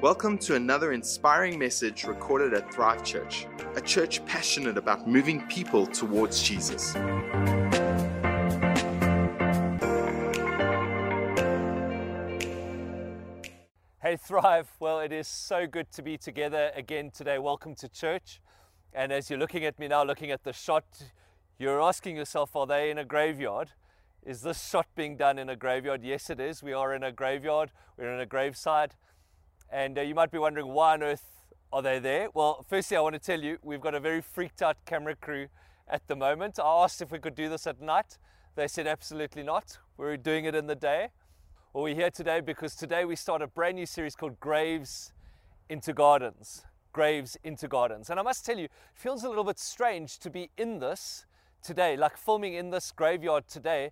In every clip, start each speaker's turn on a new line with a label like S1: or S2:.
S1: Welcome to another inspiring message recorded at Thrive Church, a church passionate about moving people towards Jesus.
S2: Hey, Thrive. Well, it is so good to be together again today. Welcome to church. And as you're looking at me now, looking at the shot, you're asking yourself, are they in a graveyard? Is this shot being done in a graveyard? Yes, it is. We are in a graveyard, we're in a graveside. And uh, you might be wondering, why on earth are they there? Well, firstly, I want to tell you, we've got a very freaked out camera crew at the moment. I asked if we could do this at night. They said absolutely not. We're doing it in the day. Well, we're here today because today we start a brand new series called Graves into Gardens. Graves into Gardens. And I must tell you, it feels a little bit strange to be in this today, like filming in this graveyard today,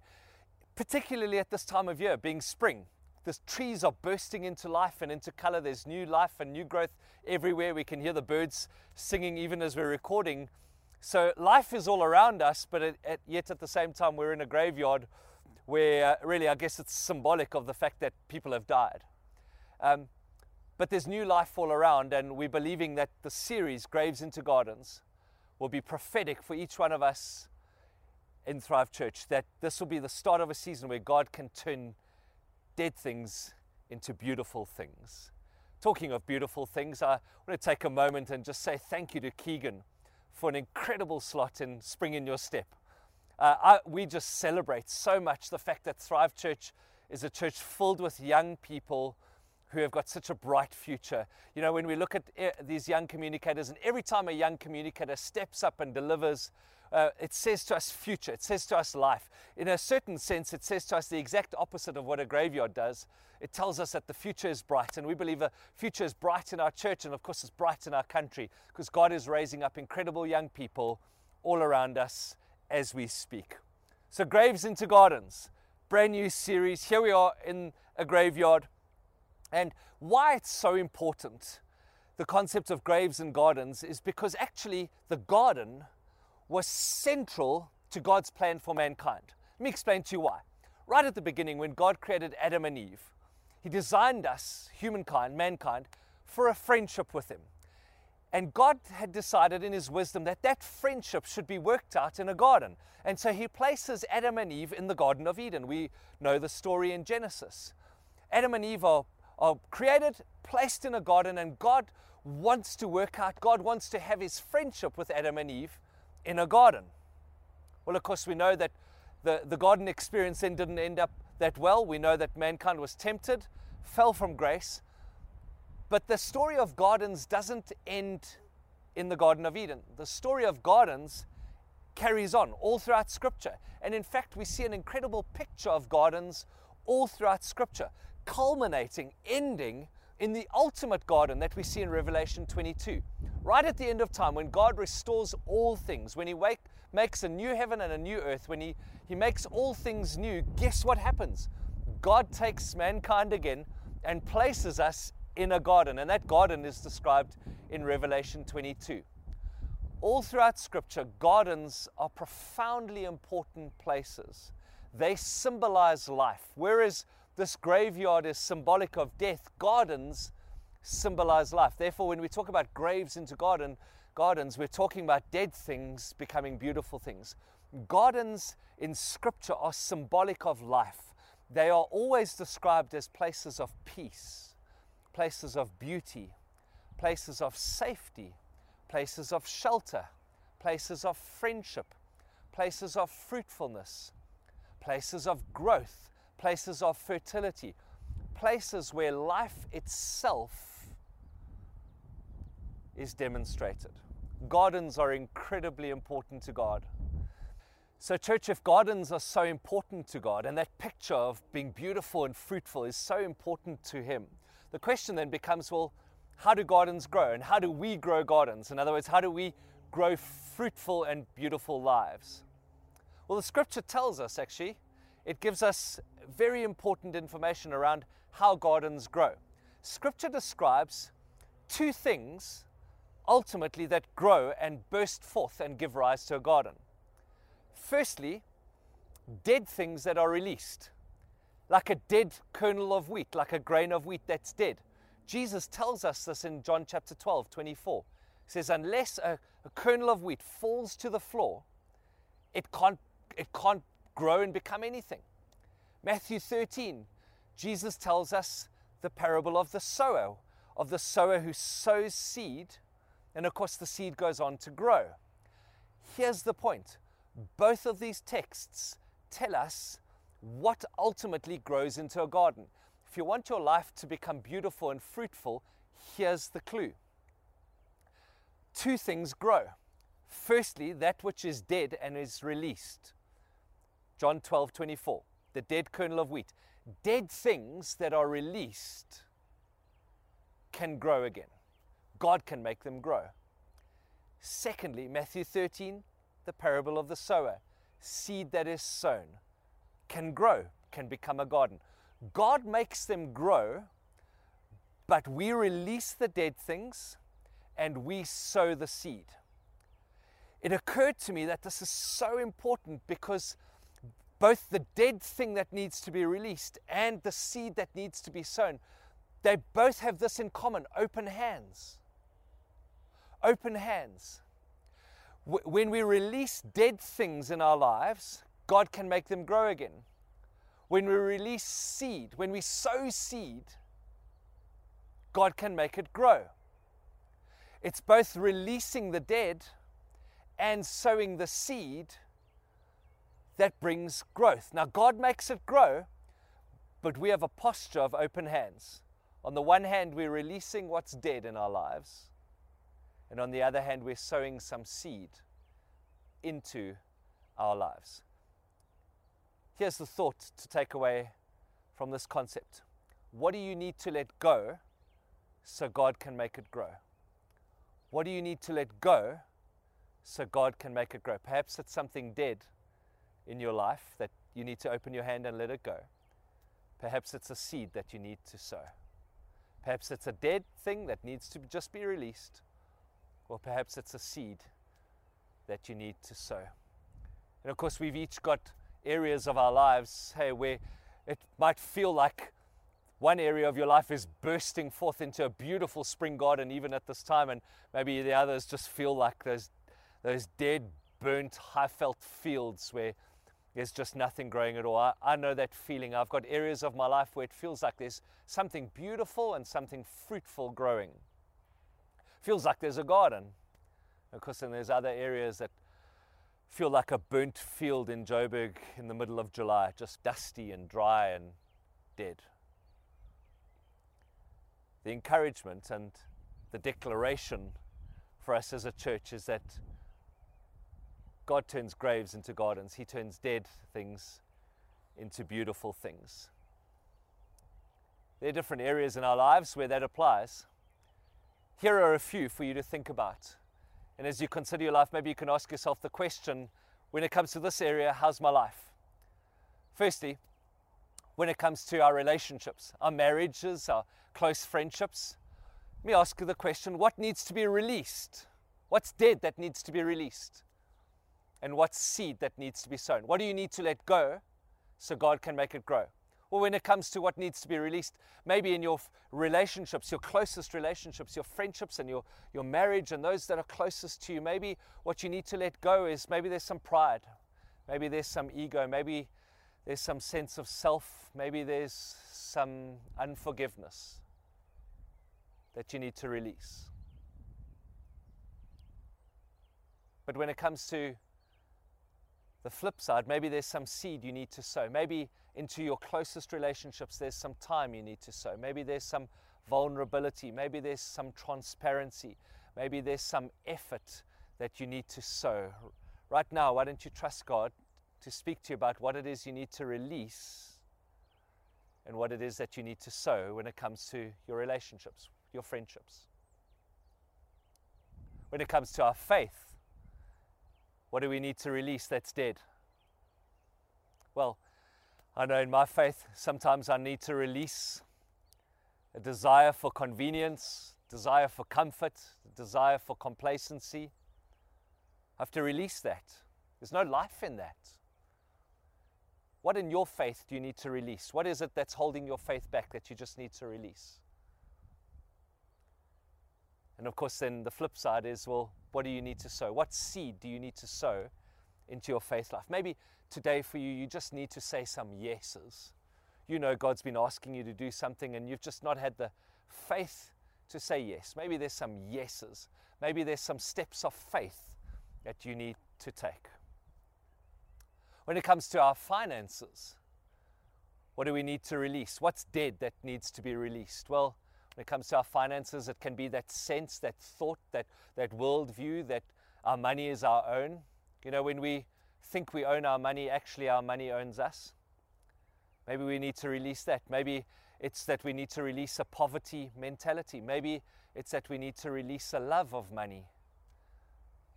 S2: particularly at this time of year, being spring. The trees are bursting into life and into color. There's new life and new growth everywhere. We can hear the birds singing even as we're recording. So life is all around us, but yet at the same time, we're in a graveyard where uh, really I guess it's symbolic of the fact that people have died. Um, but there's new life all around, and we're believing that the series, Graves into Gardens, will be prophetic for each one of us in Thrive Church. That this will be the start of a season where God can turn dead things into beautiful things. Talking of beautiful things, I want to take a moment and just say thank you to Keegan for an incredible slot in Spring in Your Step. Uh, I, we just celebrate so much the fact that Thrive Church is a church filled with young people who have got such a bright future. You know, when we look at uh, these young communicators, and every time a young communicator steps up and delivers, uh, it says to us future, it says to us life. In a certain sense, it says to us the exact opposite of what a graveyard does. It tells us that the future is bright, and we believe the future is bright in our church, and of course, it's bright in our country because God is raising up incredible young people all around us as we speak. So, Graves into Gardens, brand new series. Here we are in a graveyard. And why it's so important, the concept of graves and gardens, is because actually the garden was central to God's plan for mankind. Let me explain to you why. Right at the beginning, when God created Adam and Eve, He designed us, humankind, mankind, for a friendship with Him. And God had decided in His wisdom that that friendship should be worked out in a garden. And so He places Adam and Eve in the Garden of Eden. We know the story in Genesis. Adam and Eve are, are created, placed in a garden, and God wants to work out, God wants to have His friendship with Adam and Eve in a garden. Well, of course, we know that the, the garden experience then didn't end up that well. We know that mankind was tempted, fell from grace, but the story of gardens doesn't end in the Garden of Eden. The story of gardens carries on all throughout Scripture. And in fact, we see an incredible picture of gardens all throughout Scripture, culminating, ending in the ultimate garden that we see in Revelation 22. Right at the end of time, when God restores all things, when He wake, makes a new heaven and a new earth, when he, he makes all things new, guess what happens? God takes mankind again and places us in a garden, and that garden is described in Revelation 22. All throughout Scripture, gardens are profoundly important places. They symbolize life. Whereas this graveyard is symbolic of death, gardens symbolize life. Therefore, when we talk about graves into garden, gardens, we're talking about dead things becoming beautiful things. Gardens in Scripture are symbolic of life. They are always described as places of peace places of beauty, places of safety, places of shelter, places of friendship, places of fruitfulness, places of growth, places of fertility, places where life itself is demonstrated. Gardens are incredibly important to God. So, church, if gardens are so important to God and that picture of being beautiful and fruitful is so important to Him, the question then becomes well, how do gardens grow? And how do we grow gardens? In other words, how do we grow fruitful and beautiful lives? Well, the scripture tells us actually, it gives us very important information around how gardens grow. Scripture describes two things ultimately that grow and burst forth and give rise to a garden. Firstly, dead things that are released. like a dead kernel of wheat, like a grain of wheat that's dead. Jesus tells us this in John chapter 12, 24. He says, Unless a, a kernel of wheat falls to the floor, it can't, it can't grow and become anything. Matthew 13, Jesus tells us the parable of the sower, of the sower who sows seed, and of course, the seed goes on to grow. Here's the point both of these texts tell us what ultimately grows into a garden. If you want your life to become beautiful and fruitful, here's the clue. Two things grow. Firstly, that which is dead and is released. John 12, 24, the dead kernel of wheat. Dead things that are released can grow again. God can make them grow. Secondly, Matthew 13, the parable of the sower. Seed that is sown can grow, can become a garden. God makes them grow, but we release the dead things and we sow the seed. It occurred to me that this is so important because both the dead thing that needs to be released and the seed that needs to be sown, they both have this in common open hands. Open hands. When we release dead things in our lives, God can make them grow again. When we release seed, when we sow seed, God can make it grow. It's both releasing the dead and sowing the seed that brings growth. Now, God makes it grow, but we have a posture of open hands. On the one hand, we're releasing what's dead in our lives, and on the other hand, we're sowing some seed into our lives. Here's the thought to take away from this concept What do you need to let go so God can make it grow? What do you need to let go so God can make it grow? Perhaps it's something dead in your life that you need to open your hand and let it go. Perhaps it's a seed that you need to sow. Perhaps it's a dead thing that needs to just be released. Or perhaps it's a seed that you need to sow. And of course, we've each got areas of our lives, hey, where it might feel like one area of your life is bursting forth into a beautiful spring garden even at this time and maybe the others just feel like those those dead burnt Highveld fields where there's just nothing growing at all. I, I, know that feeling. I've got areas of my life where it feels like there's something beautiful and something fruitful growing. Feels like there's a garden. Of course then there's other areas that feel like a burnt field in Joburg in the middle of July, just dusty and dry and dead. The encouragement and the declaration for us as a church is that God turns graves into gardens, He turns dead things into beautiful things. There are different areas in our lives where that applies. Here are a few for you to think about. And as you consider your life, maybe you can ask yourself the question when it comes to this area how's my life? Firstly, when it comes to our relationships, our marriages, our close friendships, let me ask you the question what needs to be released? What's dead that needs to be released? And what's seed that needs to be sown? What do you need to let go so God can make it grow? Well, when it comes to what needs to be released, maybe in your relationships, your closest relationships, your friendships and your, your marriage and those that are closest to you, maybe what you need to let go is maybe there's some pride, maybe there's some ego, maybe there's some sense of self, maybe there's some unforgiveness that you need to release. But when it comes to the flip side, maybe there's some seed you need to sow. Maybe into your closest relationships, there's some time you need to sow. Maybe there's some vulnerability. Maybe there's some transparency. Maybe there's some effort that you need to sow. Right now, why don't you trust God to speak to you about what it is you need to release and what it is that you need to sow when it comes to your relationships, your friendships? When it comes to our faith, what do we need to release that's dead? Well, I know in my faith, sometimes I need to release a desire for convenience, desire for comfort, desire for complacency. I have to release that. There's no life in that. What in your faith do you need to release? What is it that's holding your faith back that you just need to release? And of course, then the flip side is well, what do you need to sow? What seed do you need to sow into your faith life? Maybe today for you, you just need to say some yeses. You know, God's been asking you to do something and you've just not had the faith to say yes. Maybe there's some yeses. Maybe there's some steps of faith that you need to take. When it comes to our finances, what do we need to release? What's dead that needs to be released? Well, when it comes to our finances, it can be that sense, that thought, that, that worldview that our money is our own. You know, when we think we own our money, actually, our money owns us. Maybe we need to release that. Maybe it's that we need to release a poverty mentality. Maybe it's that we need to release a love of money.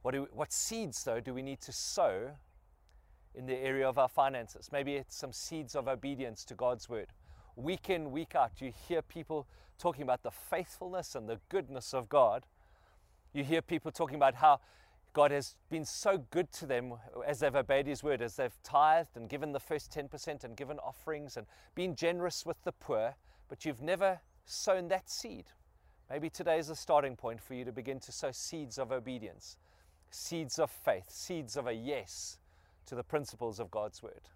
S2: What, we, what seeds, though, do we need to sow in the area of our finances? Maybe it's some seeds of obedience to God's word. Week in, week out, you hear people talking about the faithfulness and the goodness of God. You hear people talking about how God has been so good to them as they've obeyed His word, as they've tithed and given the first 10% and given offerings and been generous with the poor, but you've never sown that seed. Maybe today is a starting point for you to begin to sow seeds of obedience, seeds of faith, seeds of a yes to the principles of God's word.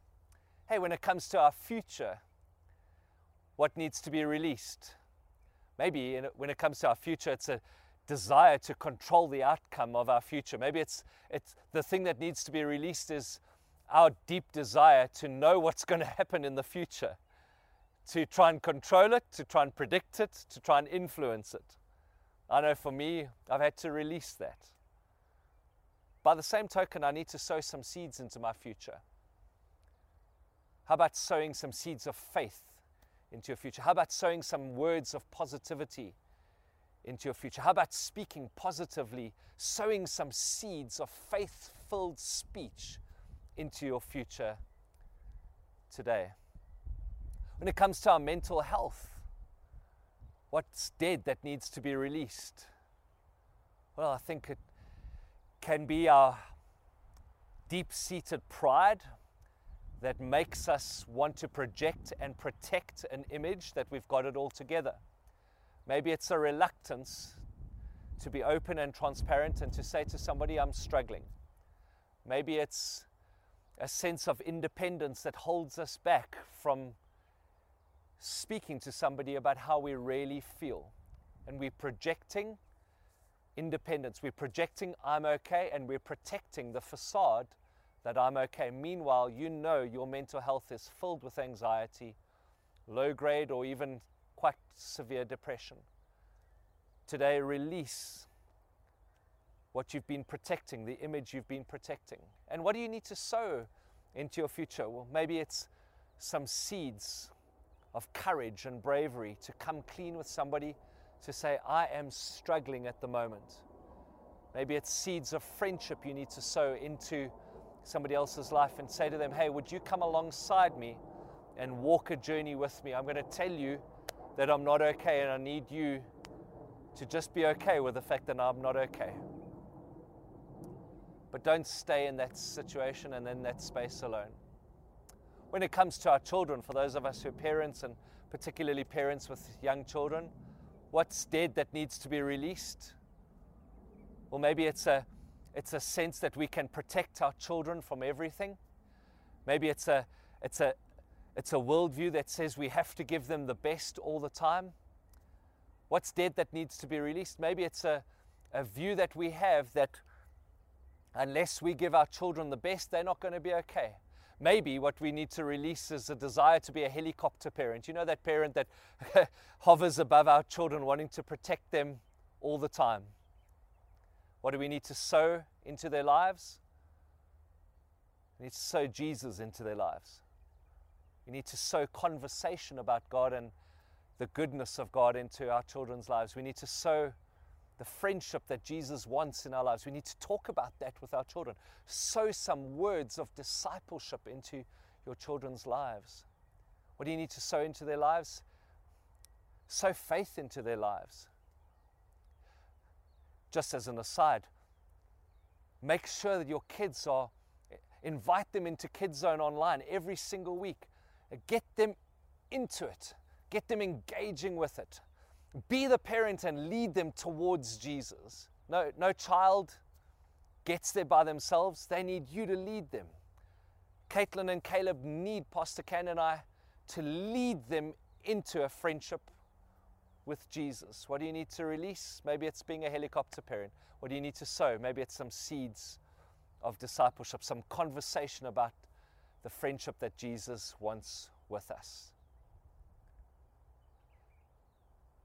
S2: Hey, when it comes to our future, what needs to be released? Maybe when it comes to our future, it's a desire to control the outcome of our future. Maybe it's, it's the thing that needs to be released is our deep desire to know what's going to happen in the future, to try and control it, to try and predict it, to try and influence it. I know for me, I've had to release that. By the same token, I need to sow some seeds into my future. How about sowing some seeds of faith into your future? How about sowing some words of positivity into your future? How about speaking positively, sowing some seeds of faith filled speech into your future today? When it comes to our mental health, what's dead that needs to be released? Well, I think it can be our deep seated pride that makes us want to project and protect an image that we've got it all together. Maybe it's a reluctance to be open and transparent and to say to somebody, I'm struggling. Maybe it's a sense of independence that holds us back from speaking to somebody about how we really feel. And we're projecting independence. We're projecting, I'm okay, and we're protecting the facade that I'm okay. Meanwhile, you know your mental health is filled with anxiety, low grade, or even quite severe depression. Today, release what you've been protecting, the image you've been protecting. And what do you need to sow into your future? Well, maybe it's some seeds of courage and bravery to come clean with somebody to say, I am struggling at the moment. Maybe it's seeds of friendship you need to sow into somebody else's life and say to them, Hey, would you come alongside me and walk a journey with me? I'm going to tell you that I'm not okay, and I need you to just be okay with the fact that I'm not okay. But don't stay in that situation and in that space alone. When it comes to our children, for those of us who are parents and particularly parents with young children, what's dead that needs to be released? Or maybe it's a, it's a sense that we can protect our children from everything. Maybe it's a, it's a, it's a worldview that says we have to give them the best all the time. What's dead that needs to be released? Maybe it's a, a view that we have that unless we give our children the best, they're not going to be okay. Maybe what we need to release is a desire to be a helicopter parent. You know, that parent that hovers above our children, wanting to protect them all the time. What do we need to sow into their lives? We need to sow Jesus into their lives. We need to sow conversation about God and the goodness of God into our children's lives. We need to sow the friendship that Jesus wants in our lives. We need to talk about that with our children. Sow some words of discipleship into your children's lives. What do you need to sow into their lives? Sow faith into their lives. Just as an aside, make sure that your kids are Invite them into Kids Zone online every single week. Get them into it, get them engaging with it. Be the parent and lead them towards Jesus. No, no child gets there by themselves, they need you to lead them. Caitlin and Caleb need Pastor Ken and I to lead them into a friendship with Jesus. What do you need to release? Maybe it's being a helicopter parent. What do you need to sow? Maybe it's some seeds of discipleship, some conversation about the friendship that Jesus wants with us.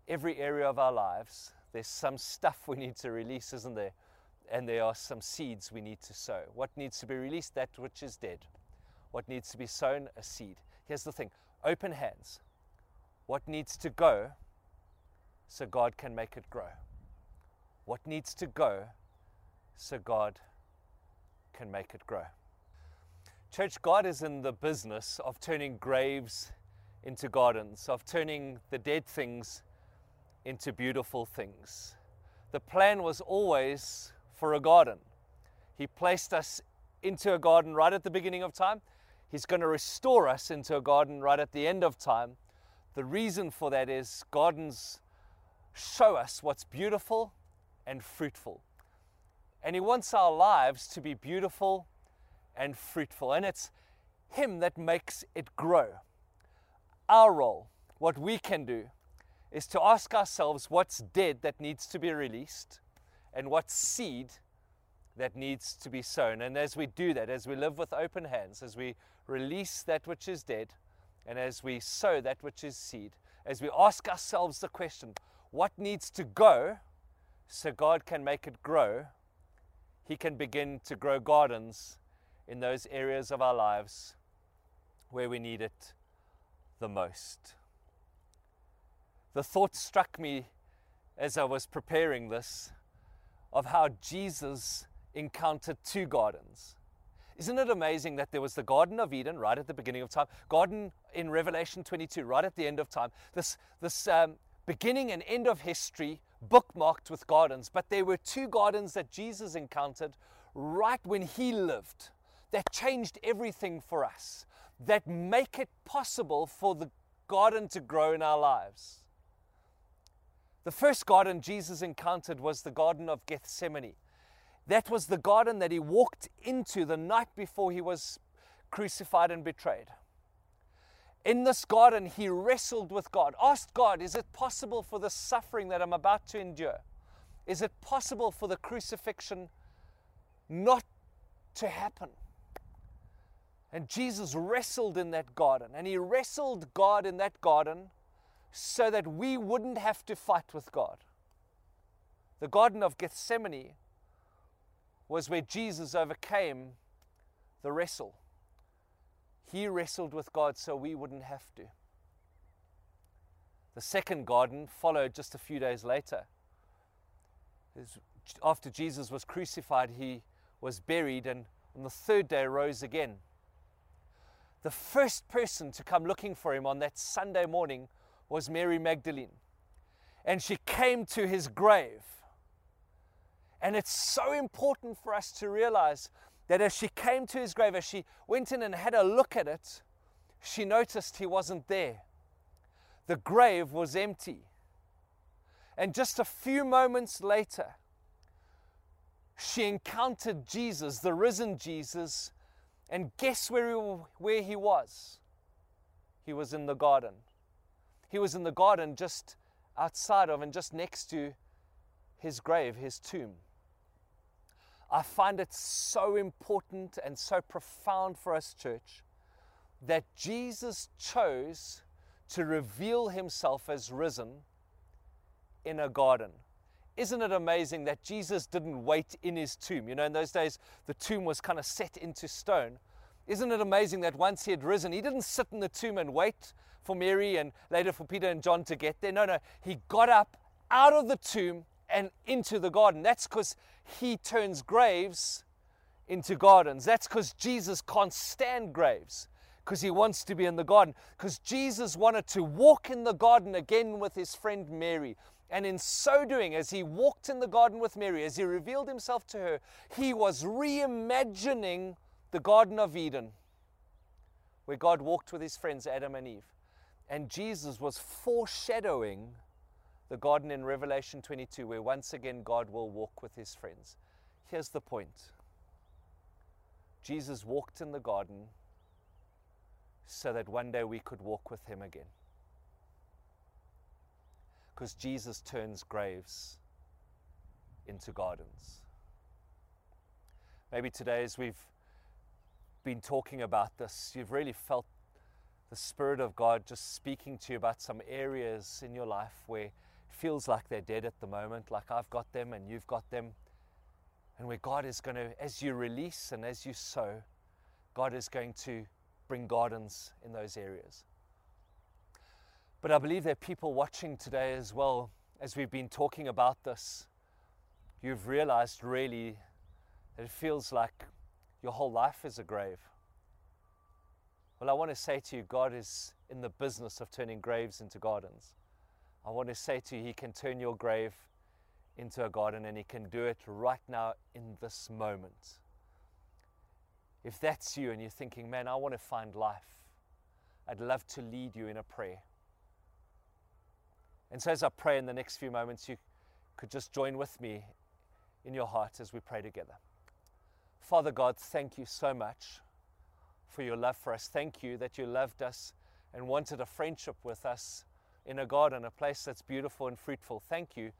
S2: Every area of our lives, there's some stuff we need to release, isn't there? And there are some seeds we need to sow. What needs to be released? That which is dead. What needs to be sown? A seed. Here's the thing open hands. What needs to go so God can make it grow? What needs to go so God can make it grow? Church, God is in the business of turning graves into gardens, of turning the dead things into beautiful things. The plan was always for a garden. He placed us into a garden right at the beginning of time. He's going to restore us into a garden right at the end of time. The reason for that is gardens show us what's beautiful and fruitful. And He wants our lives to be beautiful and fruitful. And it's Him that makes it grow. Our role, what we can do, is to ask ourselves what's dead that needs to be released and what seed that needs to be sown. And as we do that, as we live with open hands, as we release that which is dead, and as we sow that which is seed, as we ask ourselves the question, what needs to go so God can make it grow, He can begin to grow gardens in those areas of our lives where we need it the most. The thought struck me as I was preparing this of how Jesus encountered two gardens. Isn't it amazing that there was the Garden of Eden right at the beginning of time, Garden in Revelation 22 right at the end of time, this, this um, beginning and end of history bookmarked with gardens, but there were two gardens that Jesus encountered right when he lived that changed everything for us, that make it possible for the garden to grow in our lives. The first garden Jesus encountered was the Garden of Gethsemane. That was the garden that he walked into the night before he was crucified and betrayed. In this garden, he wrestled with God, asked God, Is it possible for the suffering that I'm about to endure? Is it possible for the crucifixion not to happen? And Jesus wrestled in that garden, and he wrestled God in that garden so that we wouldn't have to fight with God. The Garden of Gethsemane was where Jesus overcame the wrestle. He wrestled with God so we wouldn't have to. The second garden followed just a few days later. After Jesus was crucified, he was buried and on the third day rose again. The first person to come looking for him on that Sunday morning was Mary Magdalene. And she came to his grave. And it's so important for us to realize that as she came to his grave, as she went in and had a look at it, she noticed he wasn't there. The grave was empty. And just a few moments later, she encountered Jesus, the risen Jesus, and guess where he, where he was? He was in the garden. He was in the garden just outside of and just next to his grave, his tomb. I find it so important and so profound for us, church, that Jesus chose to reveal himself as risen in a garden. Isn't it amazing that Jesus didn't wait in his tomb? You know, in those days, the tomb was kind of set into stone. Isn't it amazing that once he had risen, he didn't sit in the tomb and wait for Mary and later for Peter and John to get there. No, no, he got up out of the tomb and into the garden. That's because he turns graves into gardens. That's because Jesus can't stand graves because he wants to be in the garden. Because Jesus wanted to walk in the garden again with his friend Mary. And in so doing, as he walked in the garden with Mary, as he revealed himself to her, he was reimagining the Garden of Eden, where God walked with his friends Adam and Eve. And Jesus was foreshadowing the garden in Revelation 22, where once again God will walk with his friends. Here's the point Jesus walked in the garden so that one day we could walk with him again. Because Jesus turns graves into gardens. Maybe today, as we've been talking about this, you've really felt the Spirit of God just speaking to you about some areas in your life where feels like they're dead at the moment, like I've got them and you've got them. And where God is going to, as you release and as you sow, God is going to bring gardens in those areas. But I believe there are people watching today as well, as we've been talking about this. You've realized really that it feels like your whole life is a grave. Well, I want to say to you, God is in the business of turning graves into gardens. I want to say to you, He can turn your grave into a garden and He can do it right now in this moment. If that's you and you're thinking, man, I want to find life, I'd love to lead you in a prayer. And so, as I pray in the next few moments, you could just join with me in your heart as we pray together. Father God, thank you so much for your love for us. Thank you that you loved us and wanted a friendship with us in a garden, a place that's beautiful and fruitful. Thank you,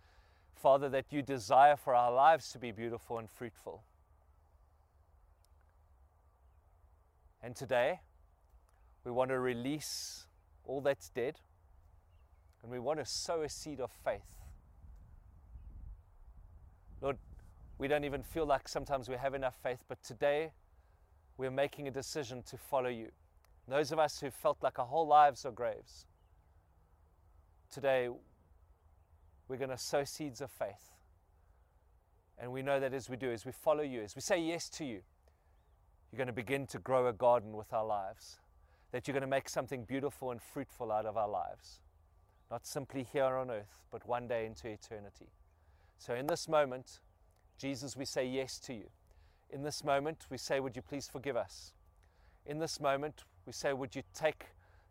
S2: Father, that you desire for our lives to be beautiful and fruitful. And today, we want to release all that's dead and we want to sow a seed of faith. Lord, we don't even feel like sometimes we have enough faith, but today we're making a decision to follow you. Those of us who felt like our whole lives are graves, today we're going to sow seeds of faith. And we know that as we do, as we follow you, as we say yes to you, you're going to begin to grow a garden with our lives. That you're going to make something beautiful and fruitful out of our lives. Not simply here on earth, but one day into eternity. So in this moment, Jesus, we say yes to you. In this moment, we say, Would you please forgive us? In this moment, we say, Would you take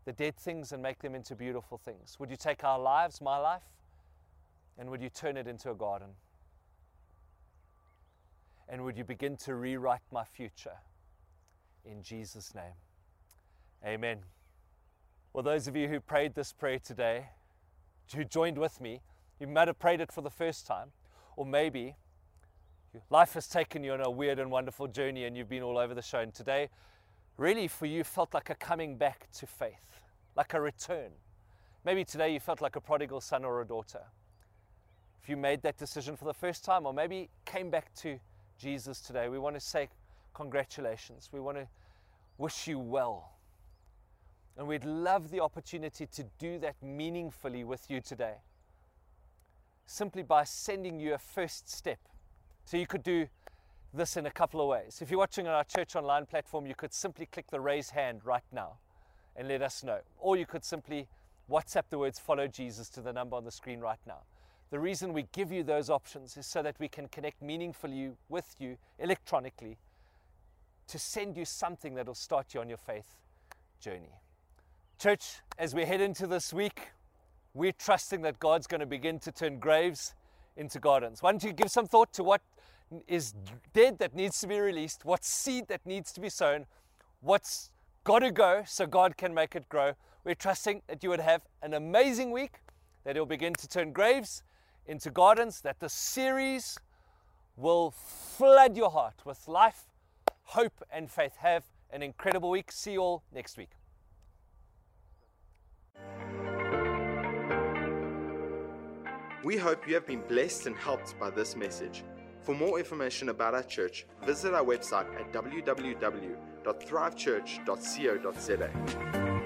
S2: the dead things and make them into beautiful things? Would you take our lives, my life, and would you turn it into a garden? And would you begin to rewrite my future? In Jesus' name. Amen. Well, those of you who prayed this prayer today, who joined with me, you might have prayed it for the first time, or maybe Life has taken you on a weird and wonderful journey, and you've been all over the show. And today, really, for you, felt like a coming back to faith, like a return. Maybe today you felt like a prodigal son or a daughter. If you made that decision for the first time, or maybe came back to Jesus today, we want to say congratulations. We want to wish you well. And we'd love the opportunity to do that meaningfully with you today. Simply by sending you a first step so you could do this in a couple of ways. If you're watching on our church online platform, you could simply click the raise hand right now and let us know. Or you could simply WhatsApp the words follow Jesus to the number on the screen right now. The reason we give you those options is so that we can connect meaningfully with you electronically to send you something that will start you on your faith journey. Church, as we head into this week, we're trusting that God's going to begin to turn graves into gardens. Why don't you give some thought to what is dead that needs to be released, what seed that needs to be sown, what's got to go so God can make it grow. We're trusting that you would have an amazing week, that it will begin to turn graves into gardens, that the series will flood your heart with life, hope, and faith. Have an incredible week. See you all next week.
S1: We hope you have been blessed and helped by this message. For more information about our church, visit our website at www.thrivechurch.co.za.